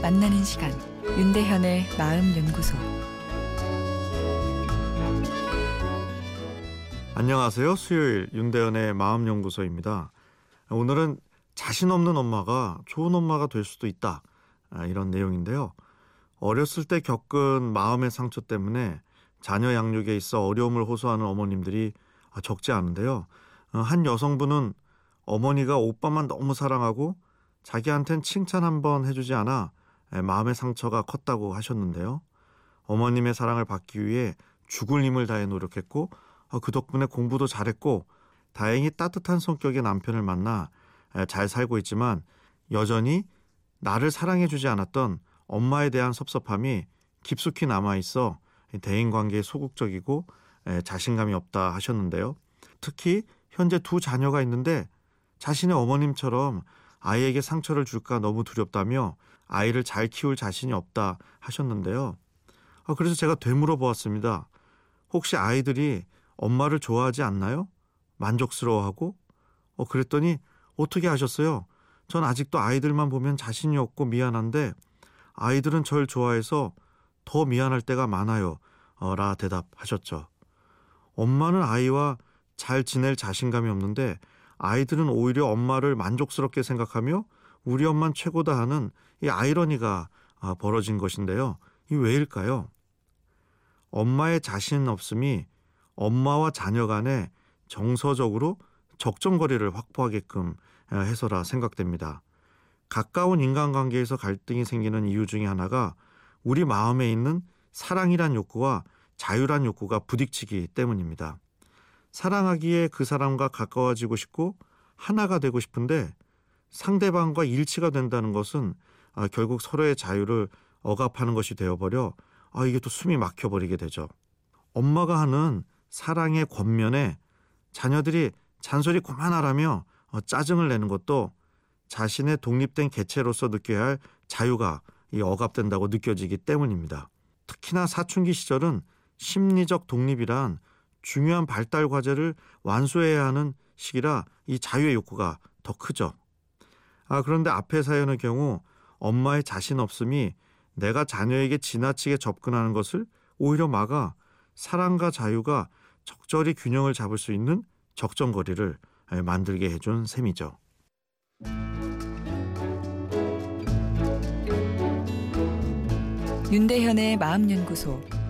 만나는 시간 윤대현의 마음 연구소 안녕하세요. 수요일 윤대현의 마음 연구소입니다. 오늘은 자신 없는 엄마가 좋은 엄마가 될 수도 있다. 아, 이런 내용인데요. 어렸을 때 겪은 마음의 상처 때문에 자녀 양육에 있어 어려움을 호소하는 어머님들이 적지 않은데요. 어, 한 여성분은 어머니가 오빠만 너무 사랑하고 자기한텐 칭찬 한번 해주지 않아 마음의 상처가 컸다고 하셨는데요. 어머님의 사랑을 받기 위해 죽을 힘을 다해 노력했고 어, 그 덕분에 공부도 잘했고 다행히 따뜻한 성격의 남편을 만나 잘 살고 있지만 여전히 나를 사랑해주지 않았던 엄마에 대한 섭섭함이 깊숙이 남아 있어 대인 관계에 소극적이고 자신감이 없다 하셨는데요. 특히 현재 두 자녀가 있는데 자신의 어머님처럼 아이에게 상처를 줄까 너무 두렵다며 아이를 잘 키울 자신이 없다 하셨는데요. 어, 그래서 제가 되물어 보았습니다. 혹시 아이들이 엄마를 좋아하지 않나요? 만족스러워하고? 어, 그랬더니 어떻게 하셨어요? 전 아직도 아이들만 보면 자신이 없고 미안한데 아이들은 절 좋아해서 더 미안할 때가 많아요. 어, 라 대답하셨죠. 엄마는 아이와 잘 지낼 자신감이 없는데 아이들은 오히려 엄마를 만족스럽게 생각하며 우리 엄만 최고다 하는 이 아이러니가 아, 벌어진 것인데요. 이 왜일까요? 엄마의 자신 없음이 엄마와 자녀 간에 정서적으로 적정거리를 확보하게끔 아, 해서라 생각됩니다. 가까운 인간관계에서 갈등이 생기는 이유 중에 하나가 우리 마음에 있는 사랑이란 욕구와 자유란 욕구가 부딪히기 때문입니다. 사랑하기에 그 사람과 가까워지고 싶고 하나가 되고 싶은데 상대방과 일치가 된다는 것은 아, 결국 서로의 자유를 억압하는 것이 되어버려 아, 이게 또 숨이 막혀버리게 되죠. 엄마가 하는 사랑의 권면에 자녀들이 잔소리 그만하라며 어, 짜증을 내는 것도 자신의 독립된 개체로서 느껴야 할 자유가 이 억압된다고 느껴지기 때문입니다. 특히나 사춘기 시절은 심리적 독립이란 중요한 발달 과제를 완수해야 하는 시기라 이 자유의 욕구가 더 크죠. 아, 그런데 앞의 사연의 경우 엄마의 자신 없음이 내가 자녀에게 지나치게 접근하는 것을 오히려 막아 사랑과 자유가 적절히 균형을 잡을 수 있는 적정거리를 만들게 해준 셈이죠. 윤대현의 마음연구소